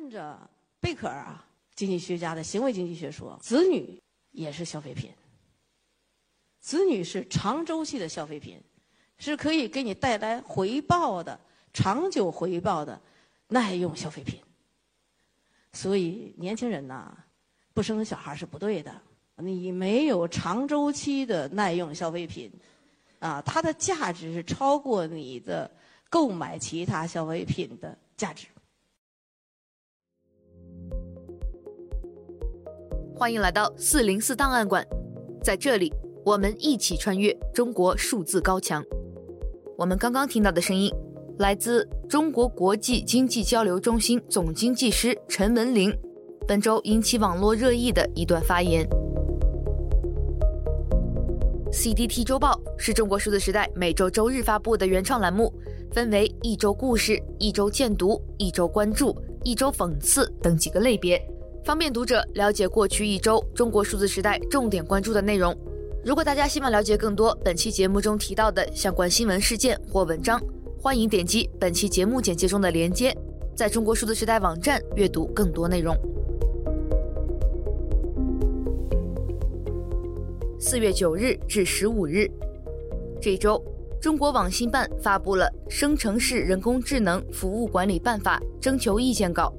按照贝克尔啊经济学家的行为经济学说，子女也是消费品。子女是长周期的消费品，是可以给你带来回报的、长久回报的耐用消费品。所以年轻人呐，不生小孩是不对的。你没有长周期的耐用消费品，啊，它的价值是超过你的购买其他消费品的价值。欢迎来到四零四档案馆，在这里我们一起穿越中国数字高墙。我们刚刚听到的声音来自中国国际经济交流中心总经济师陈文玲，本周引起网络热议的一段发言。CDT 周报是中国数字时代每周周日发布的原创栏目，分为一周故事、一周荐读、一周关注、一周讽刺等几个类别，方便读者了解过去一周中国数字时代重点关注的内容。如果大家希望了解更多本期节目中提到的相关新闻事件或文章，欢迎点击本期节目简介中的链接，在中国数字时代网站阅读更多内容。四月九日至十五日，这周，中国网信办发布了《生成式人工智能服务管理办法》征求意见稿，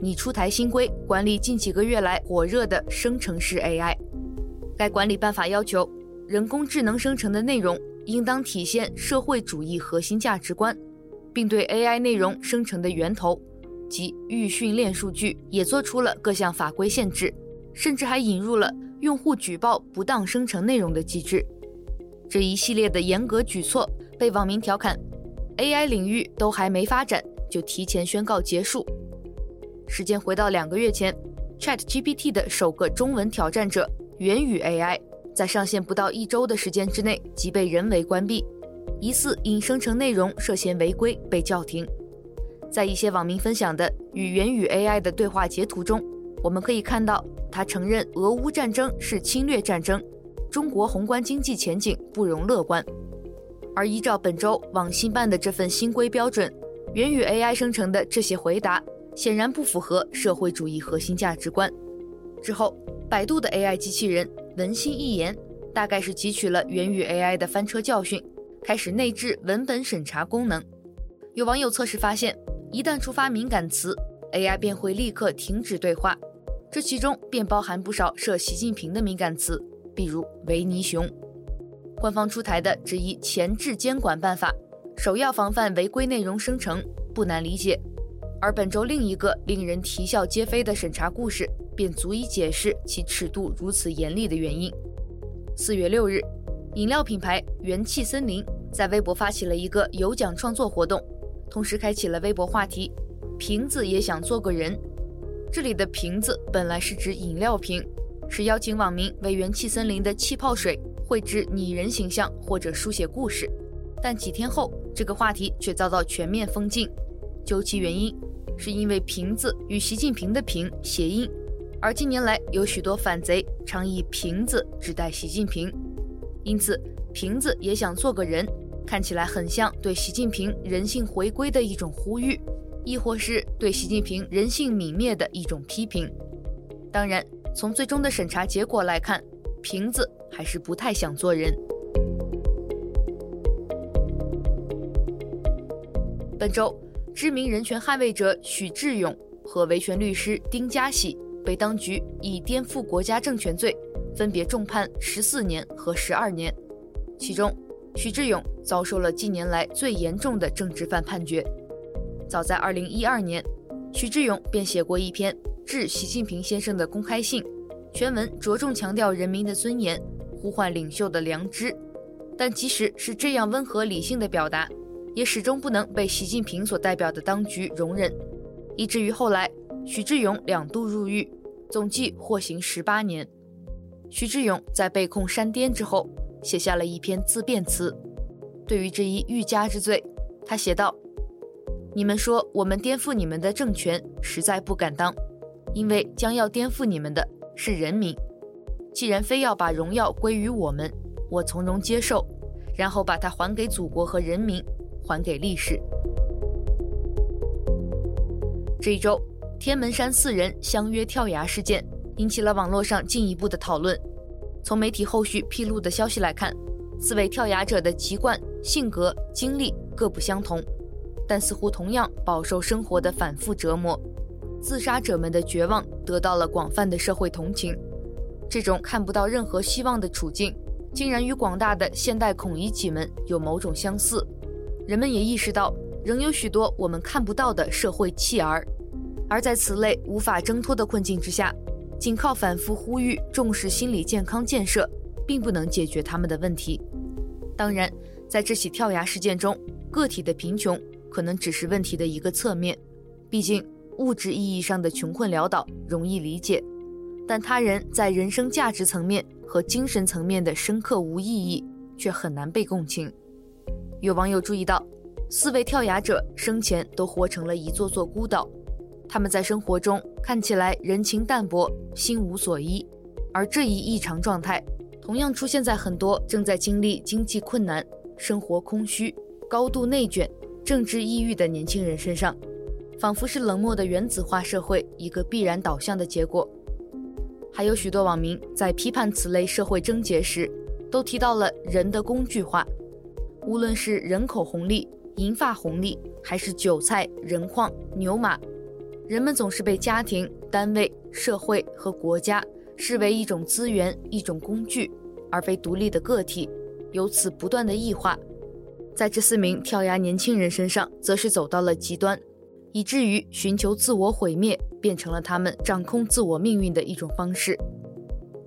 拟出台新规管理近几个月来火热的生成式 AI。该管理办法要求，人工智能生成的内容应当体现社会主义核心价值观，并对 AI 内容生成的源头及预训练数据也做出了各项法规限制，甚至还引入了。用户举报不当生成内容的机制，这一系列的严格举措被网民调侃：AI 领域都还没发展就提前宣告结束。时间回到两个月前，ChatGPT 的首个中文挑战者元宇 AI 在上线不到一周的时间之内即被人为关闭，疑似因生成内容涉嫌违规被叫停。在一些网民分享的与元宇 AI 的对话截图中，我们可以看到。他承认俄乌战争是侵略战争，中国宏观经济前景不容乐观。而依照本周网信办的这份新规标准，元宇 AI 生成的这些回答显然不符合社会主义核心价值观。之后，百度的 AI 机器人文心一言大概是汲取了源于 AI 的翻车教训，开始内置文本审查功能。有网友测试发现，一旦触发敏感词，AI 便会立刻停止对话。这其中便包含不少涉习近平的敏感词，比如维尼熊。官方出台的这一前置监管办法，首要防范违规内容生成，不难理解。而本周另一个令人啼笑皆非的审查故事，便足以解释其尺度如此严厉的原因。四月六日，饮料品牌元气森林在微博发起了一个有奖创作活动，同时开启了微博话题：“瓶子也想做个人。”这里的瓶子本来是指饮料瓶，是邀请网民为元气森林的气泡水绘制拟人形象或者书写故事，但几天后这个话题却遭到全面封禁。究其原因，是因为瓶子与习近平的平谐音，而近年来有许多反贼常以瓶子指代习近平，因此瓶子也想做个人，看起来很像对习近平人性回归的一种呼吁。亦或是对习近平人性泯灭的一种批评。当然，从最终的审查结果来看，瓶子还是不太想做人。本周，知名人权捍卫者许志永和维权律师丁家喜被当局以颠覆国家政权罪，分别重判十四年和十二年。其中，许志永遭受了近年来最严重的政治犯判决。早在二零一二年，许志永便写过一篇致习近平先生的公开信，全文着重强调人民的尊严，呼唤领袖的良知。但即使是这样温和理性的表达，也始终不能被习近平所代表的当局容忍，以至于后来许志勇两度入狱，总计获刑十八年。许志勇在被控煽颠之后，写下了一篇自辩词，对于这一欲加之罪，他写道。你们说我们颠覆你们的政权，实在不敢当，因为将要颠覆你们的是人民。既然非要把荣耀归于我们，我从容接受，然后把它还给祖国和人民，还给历史。这一周，天门山四人相约跳崖事件引起了网络上进一步的讨论。从媒体后续披露的消息来看，四位跳崖者的籍贯、性格、经历各不相同，但似乎同样饱受生活的反复折磨。自杀者们的绝望得到了广泛的社会同情。这种看不到任何希望的处境，竟然与广大的现代孔乙己们有某种相似。人们也意识到，仍有许多我们看不到的社会弃儿。而在此类无法挣脱的困境之下，仅靠反复呼吁重视心理健康建设，并不能解决他们的问题。当然，在这起跳崖事件中，个体的贫穷可能只是问题的一个侧面。毕竟，物质意义上的穷困潦倒容易理解，但他人在人生价值层面和精神层面的深刻无意义，却很难被共情。有网友注意到，四位跳崖者生前都活成了一座座孤岛。他们在生活中看起来人情淡薄，心无所依，而这一异常状态同样出现在很多正在经历经济困难、生活空虚、高度内卷、政治抑郁的年轻人身上，仿佛是冷漠的原子化社会一个必然导向的结果。还有许多网民在批判此类社会症结时，都提到了人的工具化，无论是人口红利、银发红利，还是韭菜、人矿、牛马。人们总是被家庭、单位、社会和国家视为一种资源、一种工具，而非独立的个体，由此不断的异化。在这四名跳崖年轻人身上，则是走到了极端，以至于寻求自我毁灭变成了他们掌控自我命运的一种方式。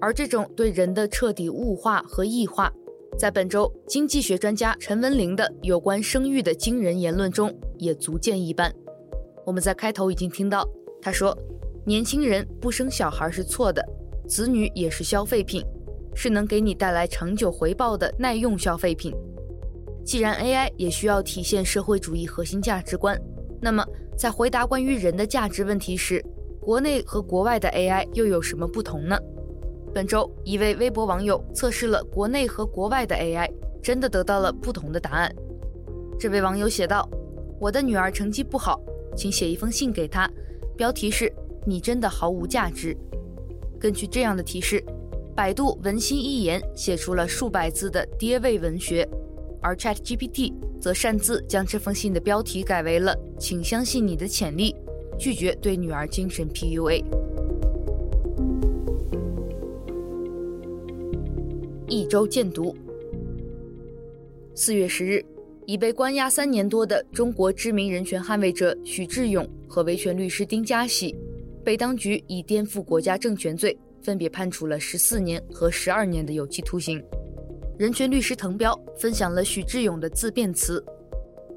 而这种对人的彻底物化和异化，在本周经济学专家陈文玲的有关生育的惊人言论中，也足见一斑。我们在开头已经听到，他说：“年轻人不生小孩是错的，子女也是消费品，是能给你带来长久回报的耐用消费品。既然 AI 也需要体现社会主义核心价值观，那么在回答关于人的价值问题时，国内和国外的 AI 又有什么不同呢？”本周，一位微博网友测试了国内和国外的 AI，真的得到了不同的答案。这位网友写道：“我的女儿成绩不好。”请写一封信给她，标题是“你真的毫无价值”。根据这样的提示，百度文心一言写出了数百字的爹味文学，而 ChatGPT 则擅自将这封信的标题改为了“请相信你的潜力，拒绝对女儿精神 PUA”。一周见读，四月十日。已被关押三年多的中国知名人权捍卫者许志勇和维权律师丁家喜，被当局以颠覆国家政权罪分别判处了十四年和十二年的有期徒刑。人权律师滕彪分享了许志勇的自辩词，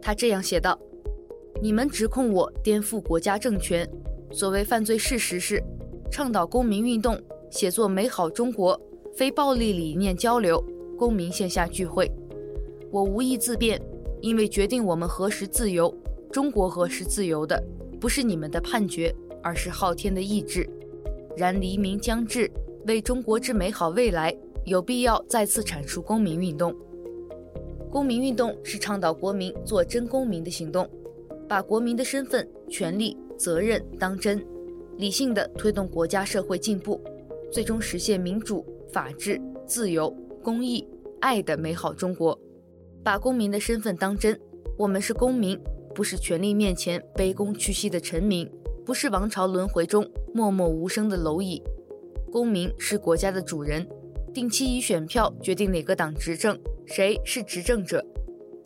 他这样写道：“你们指控我颠覆国家政权，所谓犯罪事实是倡导公民运动、写作美好中国、非暴力理念交流、公民线下聚会。我无意自辩。”因为决定我们何时自由，中国何时自由的，不是你们的判决，而是昊天的意志。然黎明将至，为中国之美好未来，有必要再次阐述公民运动。公民运动是倡导国民做真公民的行动，把国民的身份、权利、责任当真，理性地推动国家社会进步，最终实现民主、法治、自由、公义、爱的美好中国。把公民的身份当真，我们是公民，不是权力面前卑躬屈膝的臣民，不是王朝轮回中默默无声的蝼蚁。公民是国家的主人，定期以选票决定哪个党执政，谁是执政者。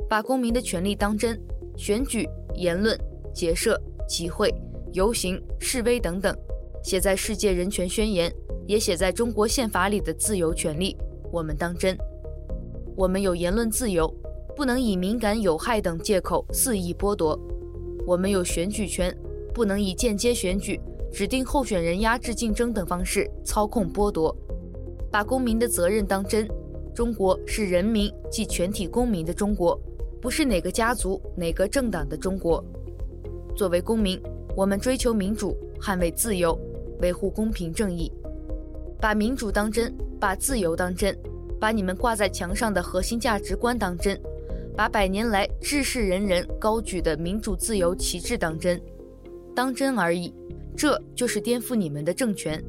把公民的权利当真，选举、言论、结社、集会、游行、示威等等，写在世界人权宣言，也写在中国宪法里的自由权利，我们当真。我们有言论自由。不能以敏感有害等借口肆意剥夺。我们有选举权，不能以间接选举、指定候选人、压制竞争等方式操控剥夺。把公民的责任当真。中国是人民即全体公民的中国，不是哪个家族、哪个政党的中国。作为公民，我们追求民主，捍卫自由，维护公平正义。把民主当真，把自由当真，把你们挂在墙上的核心价值观当真。把百年来志士仁人高举的民主自由旗帜当真，当真而已，这就是颠覆你们的政权。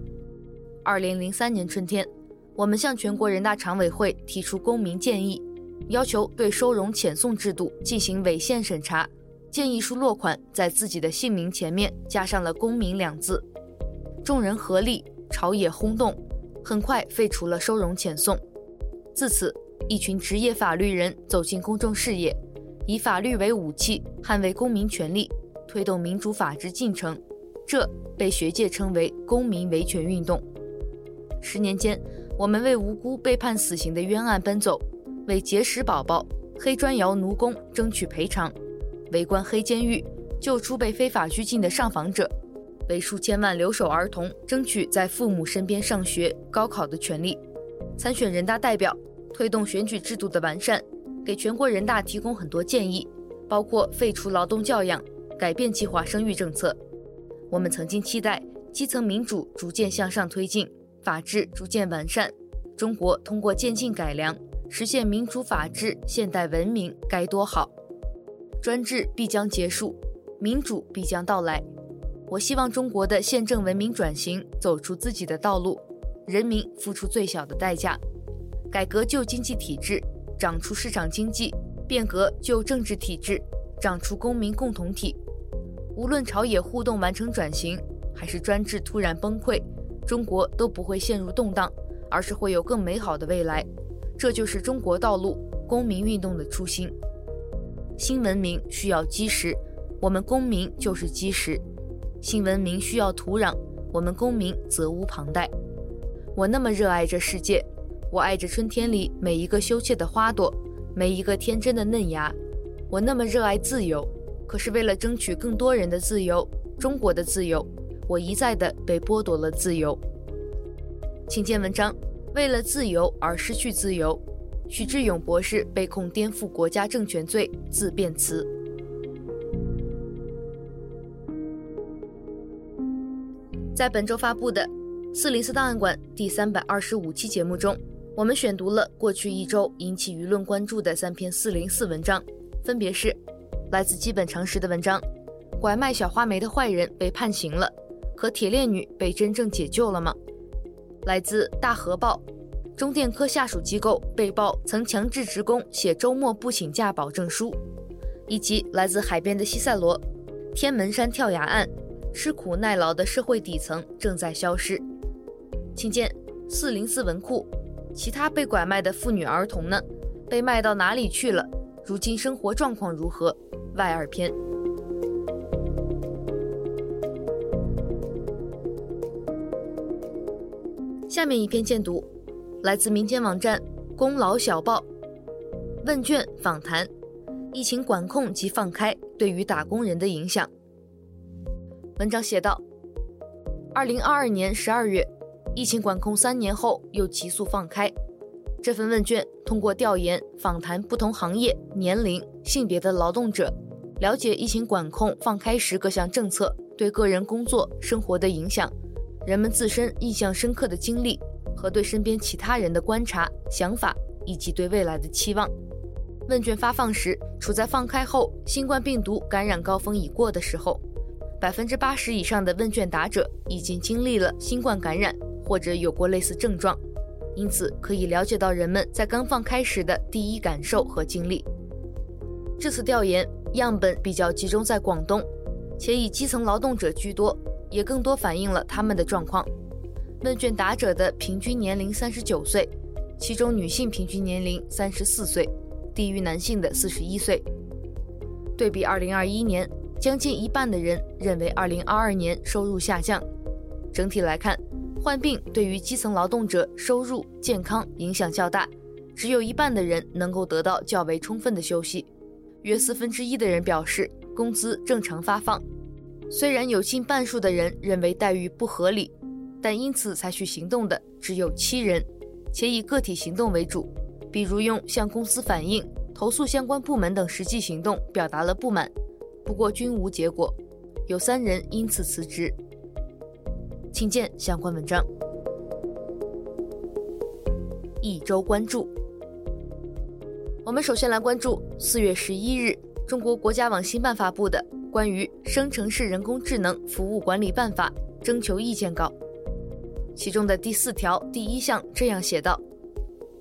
二零零三年春天，我们向全国人大常委会提出公民建议，要求对收容遣送制度进行违宪审查。建议书落款在自己的姓名前面加上了“公民”两字。众人合力，朝野轰动，很快废除了收容遣送。自此，一群职业法律人走进公众视野，以法律为武器，捍卫公民权利，推动民主法治进程。这被学界称为“公民维权运动”。十年间，我们为无辜被判死刑的冤案奔走，为结石宝宝、黑砖窑奴工争取赔偿，围观黑监狱，救出被非法拘禁的上访者，为数千万留守儿童争取在父母身边上学、高考的权利，参选人大代表，推动选举制度的完善，给全国人大提供很多建议，包括废除劳动教养、改变计划生育政策。我们曾经期待基层民主逐渐向上推进。法治逐渐完善，中国通过渐进改良实现民主法治现代文明该多好！专制必将结束，民主必将到来。我希望中国的宪政文明转型走出自己的道路，人民付出最小的代价。改革旧经济体制，长出市场经济；变革旧政治体制，长出公民共同体。无论朝野互动完成转型，还是专制突然崩溃。中国都不会陷入动荡，而是会有更美好的未来。这就是中国道路公民运动的初心。新文明需要基石，我们公民就是基石。新文明需要土壤，我们公民责无旁贷。我那么热爱这世界，我爱着春天里每一个羞怯的花朵，每一个天真的嫩芽。我那么热爱自由，可是为了争取更多人的自由，中国的自由。我一再的被剥夺了自由，请见文章。为了自由而失去自由，许志勇博士被控颠覆国家政权罪，自辩词。在本周发布的《四零四档案馆》第三百二十五期节目中，我们选读了过去一周引起舆论关注的三篇四零四文章，分别是来自基本常识的文章：拐卖小花梅的坏人被判刑了。可铁链女被真正解救了吗？来自大河报，中电科下属机构被曝曾强制职工写周末不请假保证书，以及来自海边的西塞罗，天门山跳崖案，吃苦耐劳的社会底层正在消失。请见四零四文库，其他被拐卖的妇女儿童呢？被卖到哪里去了？如今生活状况如何？外二篇。下面一篇荐读，来自民间网站“功劳小报”问卷访谈：疫情管控及放开对于打工人的影响。文章写道：二零二二年十二月，疫情管控三年后又急速放开。这份问卷通过调研访谈不同行业、年龄、性别的劳动者，了解疫情管控放开时各项政策对个人工作生活的影响。人们自身印象深刻的经历和对身边其他人的观察、想法以及对未来的期望。问卷发放时，处在放开后新冠病毒感染高峰已过的时候，百分之八十以上的问卷答者已经经历了新冠感染或者有过类似症状，因此可以了解到人们在刚放开时的第一感受和经历。这次调研样本比较集中在广东，且以基层劳动者居多。也更多反映了他们的状况。问卷答者的平均年龄三十九岁，其中女性平均年龄三十四岁，低于男性的四十一岁。对比二零二一年，将近一半的人认为二零二二年收入下降。整体来看，患病对于基层劳动者收入、健康影响较大，只有一半的人能够得到较为充分的休息，约四分之一的人表示工资正常发放。虽然有近半数的人认为待遇不合理，但因此采取行动的只有七人，且以个体行动为主，比如用向公司反映、投诉相关部门等实际行动表达了不满，不过均无结果。有三人因此辞职。请见相关文章。一周关注，我们首先来关注四月十一日中国国家网信办发布的。关于生成式人工智能服务管理办法征求意见稿，其中的第四条第一项这样写道：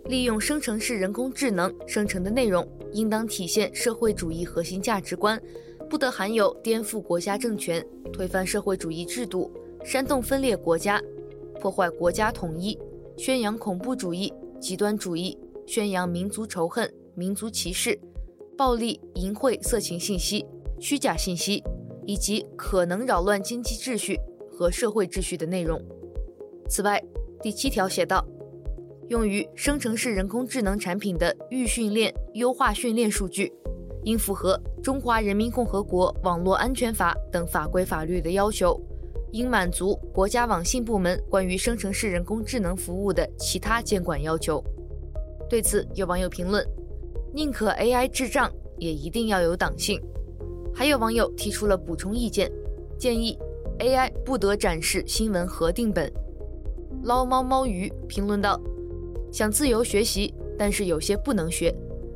利用生成式人工智能生成的内容，应当体现社会主义核心价值观，不得含有颠覆国家政权、推翻社会主义制度、煽动分裂国家、破坏国家统一、宣扬恐怖主义、极端主义、宣扬民族仇恨、民族歧视、暴力、淫秽、色情信息。虚假信息以及可能扰乱经济秩序和社会秩序的内容。此外，第七条写道，用于生成式人工智能产品的预训练、优化训练数据，应符合《中华人民共和国网络安全法》等法规法律的要求，应满足国家网信部门关于生成式人工智能服务的其他监管要求。对此，有网友评论：“宁可 AI 智障，也一定要有党性。”还有网友提出了补充意见，建议 AI 不得展示新闻核定本。捞猫猫鱼评论道：“想自由学习，但是有些不能学，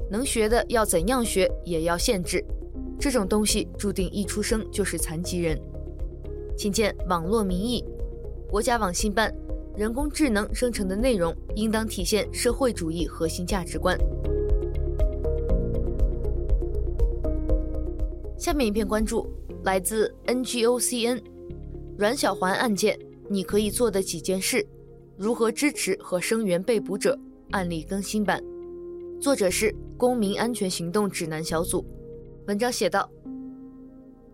能学的要怎样学也要限制。这种东西注定一出生就是残疾人。”请见网络民意，国家网信办：人工智能生成的内容应当体现社会主义核心价值观。下面一篇关注来自 NGOCN，阮小环案件，你可以做的几件事，如何支持和声援被捕者？案例更新版，作者是公民安全行动指南小组。文章写道，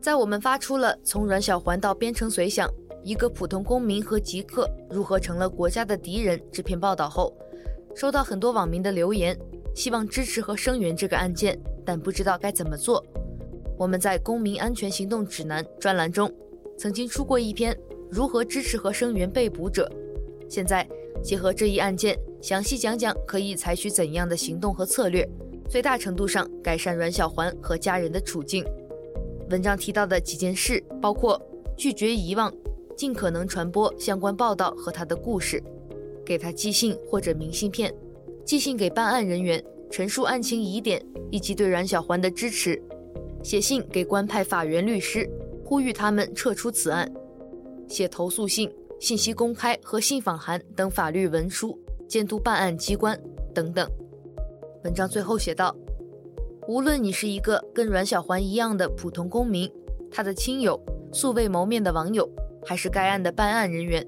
在我们发出了从阮小环到边城随想，一个普通公民和极客如何成了国家的敌人这篇报道后，收到很多网民的留言，希望支持和声援这个案件，但不知道该怎么做。我们在《公民安全行动指南》专栏中，曾经出过一篇如何支持和声援被捕者。现在结合这一案件，详细讲讲可以采取怎样的行动和策略，最大程度上改善阮小环和家人的处境。文章提到的几件事包括：拒绝遗忘，尽可能传播相关报道和他的故事；给他寄信或者明信片；寄信给办案人员，陈述案情疑点以及对阮小环的支持。写信给官派法院律师，呼吁他们撤出此案；写投诉信、信息公开和信访函等法律文书，监督办案机关等等。文章最后写道：无论你是一个跟阮小环一样的普通公民，他的亲友、素未谋面的网友，还是该案的办案人员，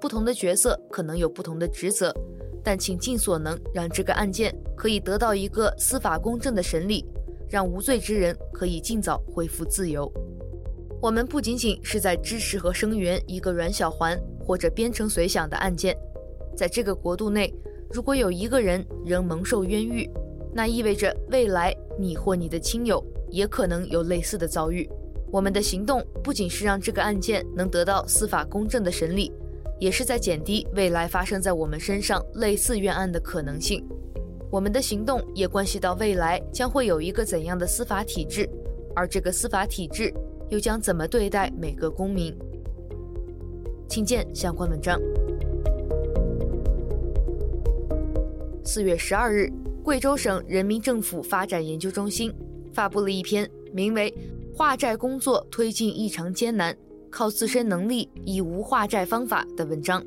不同的角色可能有不同的职责，但请尽所能让这个案件可以得到一个司法公正的审理。让无罪之人可以尽早恢复自由。我们不仅仅是在支持和声援一个阮小环或者边城随想的案件，在这个国度内，如果有一个人仍蒙受冤狱，那意味着未来你或你的亲友也可能有类似的遭遇。我们的行动不仅是让这个案件能得到司法公正的审理，也是在减低未来发生在我们身上类似冤案的可能性。我们的行动也关系到未来将会有一个怎样的司法体制，而这个司法体制又将怎么对待每个公民？请见相关文章。四月十二日，贵州省人民政府发展研究中心发布了一篇名为《化债工作推进异常艰难，靠自身能力已无化债方法》的文章。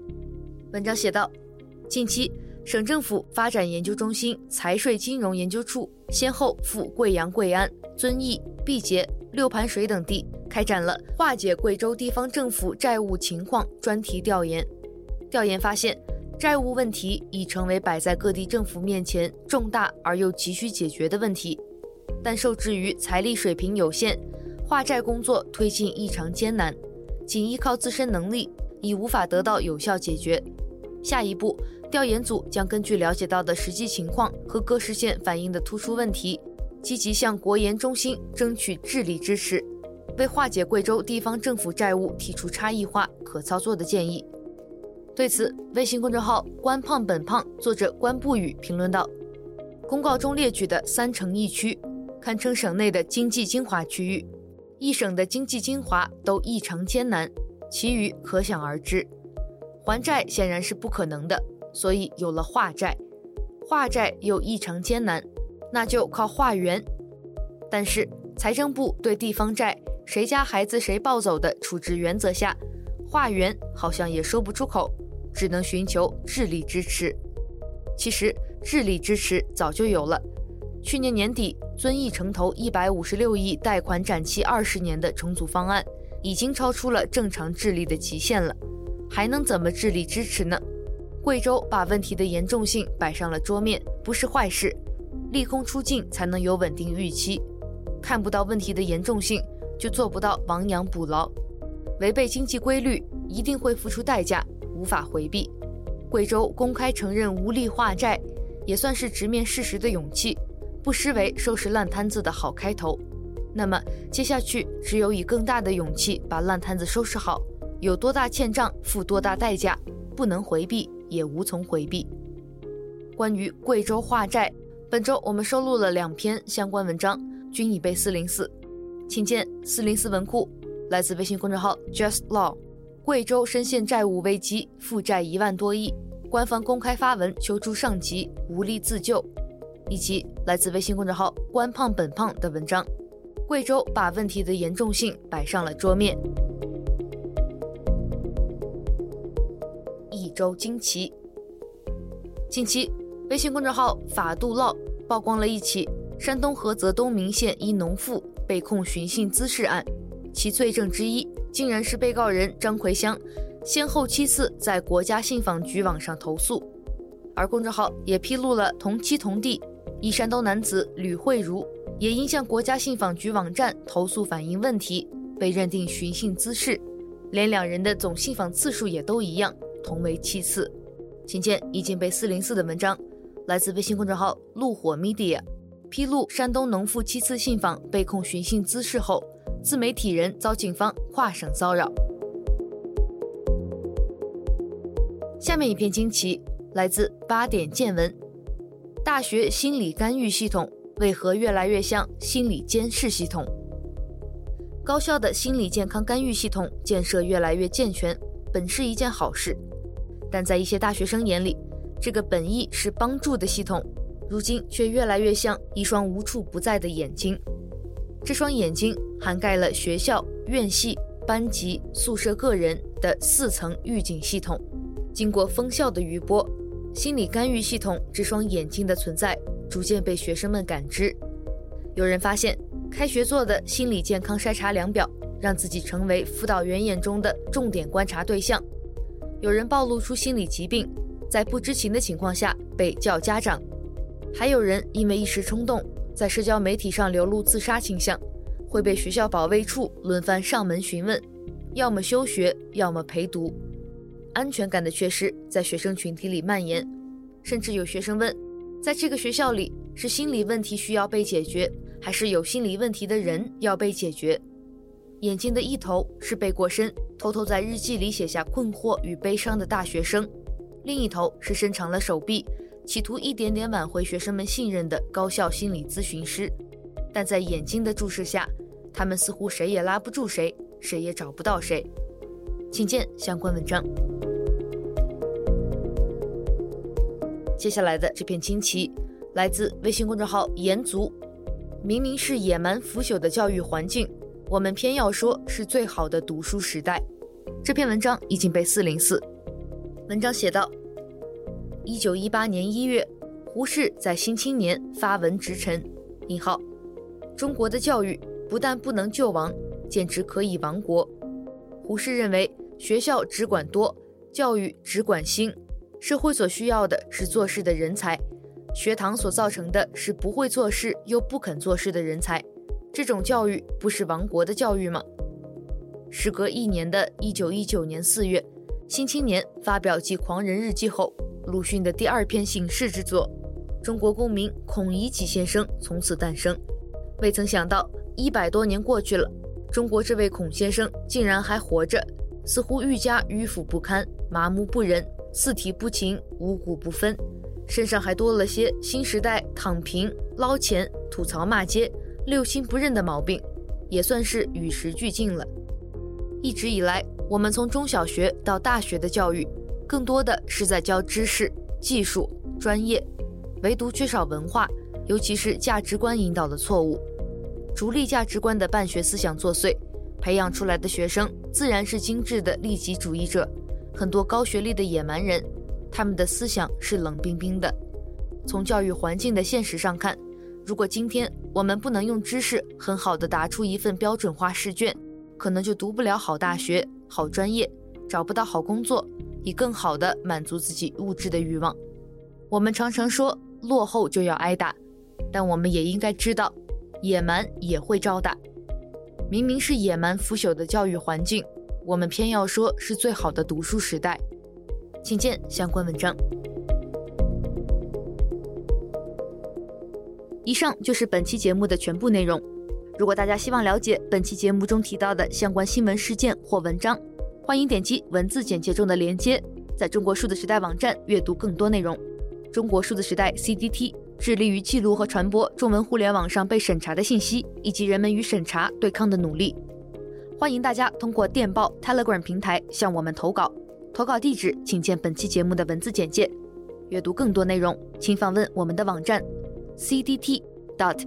文章写道：近期。省政府发展研究中心财税金融研究处先后赴贵阳、贵安、遵义、毕节、六盘水等地开展了化解贵州地方政府债务情况专题调研。调研发现，债务问题已成为摆在各地政府面前重大而又急需解决的问题，但受制于财力水平有限，化债工作推进异常艰难，仅依靠自身能力已无法得到有效解决。下一步。调研组将根据了解到的实际情况和各市县反映的突出问题，积极向国研中心争取智力支持，为化解贵州地方政府债务提出差异化、可操作的建议。对此，微信公众号“官胖本胖”作者官不语评论道：“公告中列举的三城一区，堪称省内的经济精华区域，一省的经济精华都异常艰难，其余可想而知，还债显然是不可能的。”所以有了化债，化债又异常艰难，那就靠化缘。但是财政部对地方债谁家孩子谁抱走的处置原则下，化缘好像也说不出口，只能寻求智力支持。其实智力支持早就有了，去年年底遵义城投一百五十六亿贷款展期二十年的重组方案，已经超出了正常智力的极限了，还能怎么智力支持呢？贵州把问题的严重性摆上了桌面，不是坏事。利空出尽才能有稳定预期，看不到问题的严重性，就做不到亡羊补牢。违背经济规律一定会付出代价，无法回避。贵州公开承认无力化债，也算是直面事实的勇气，不失为收拾烂摊子的好开头。那么接下去只有以更大的勇气把烂摊子收拾好，有多大欠账付多大代价，不能回避也无从回避。关于贵州化债。本周我们收录了两篇相关文章，均已被四零四，请见四零四文库。来自微信公众号 Just Law，贵州深陷债务危机，负债一万多亿，官方公开发文求助上级，无力自救。以及来自微信公众号官胖本胖的文章，贵州把问题的严重性摆上了桌面。一周惊奇，近期。微信公众号法度唠曝光了一起山东菏泽东明县一农妇被控寻衅滋事案，其罪证之一竟然是被告人张奎香先后七次在国家信访局网上投诉，而公众号也披露了同期同地一山东男子吕慧茹也因向国家信访局网站投诉反映问题被认定寻衅滋事，连两人的总信访次数也都一样，同为七次。请见已经被四零四的文章。来自微信公众号“怒火 Media” 披露，山东农妇七次信访被控寻衅滋事后，自媒体人遭警方跨省骚扰。下面一篇惊奇来自八点见闻：大学心理干预系统为何越来越像心理监视系统？高校的心理健康干预系统建设越来越健全，本是一件好事，但在一些大学生眼里。这个本意是帮助的系统，如今却越来越像一双无处不在的眼睛。这双眼睛涵盖了学校、院系、班级、宿舍、个人的四层预警系统。经过封校的余波，心理干预系统这双眼睛的存在逐渐被学生们感知。有人发现，开学做的心理健康筛查量表，让自己成为辅导员眼中的重点观察对象。有人暴露出心理疾病。在不知情的情况下被叫家长，还有人因为一时冲动，在社交媒体上流露自杀倾向，会被学校保卫处轮番上门询问，要么休学，要么陪读。安全感的缺失在学生群体里蔓延，甚至有学生问，在这个学校里是心理问题需要被解决，还是有心理问题的人要被解决？眼睛的一头是背过身，偷偷在日记里写下困惑与悲伤的大学生。另一头是伸长了手臂，企图一点点挽回学生们信任的高校心理咨询师，但在眼睛的注视下，他们似乎谁也拉不住谁，谁也找不到谁。请见相关文章。接下来的这篇惊奇来自微信公众号“言族”，明明是野蛮腐朽的教育环境，我们偏要说是最好的读书时代。这篇文章已经被四零四。文章写道：一九一八年一月，胡适在《新青年》发文直陈：“引号，中国的教育不但不能救亡，简直可以亡国。”胡适认为，学校只管多，教育只管新，社会所需要的是做事的人才，学堂所造成的是不会做事又不肯做事的人才。这种教育不是亡国的教育吗？时隔一年的一九一九年四月。新青年发表继《狂人日记》后，鲁迅的第二篇醒世之作《中国公民孔乙己先生》从此诞生。未曾想到，一百多年过去了，中国这位孔先生竟然还活着，似乎愈加迂腐不堪、麻木不仁、四体不勤、五谷不分，身上还多了些新时代躺平、捞钱、吐槽骂街、六亲不认的毛病，也算是与时俱进了。一直以来，我们从中小学到大学的教育，更多的是在教知识、技术、专业，唯独缺少文化，尤其是价值观引导的错误。逐利价值观的办学思想作祟，培养出来的学生自然是精致的利己主义者，很多高学历的野蛮人，他们的思想是冷冰冰的。从教育环境的现实上看，如果今天我们不能用知识很好的答出一份标准化试卷，可能就读不了好大学、好专业，找不到好工作，以更好的满足自己物质的欲望。我们常常说落后就要挨打，但我们也应该知道，野蛮也会招打。明明是野蛮腐朽的教育环境，我们偏要说是最好的读书时代。请见相关文章。以上就是本期节目的全部内容。如果大家希望了解本期节目中提到的相关新闻事件或文章，欢迎点击文字简介中的链接，在中国数字时代网站阅读更多内容。中国数字时代 （CDT） 致力于记录和传播中文互联网上被审查的信息，以及人们与审查对抗的努力。欢迎大家通过电报 Telegram 平台向我们投稿，投稿地址请见本期节目的文字简介。阅读更多内容，请访问我们的网站。cdt.media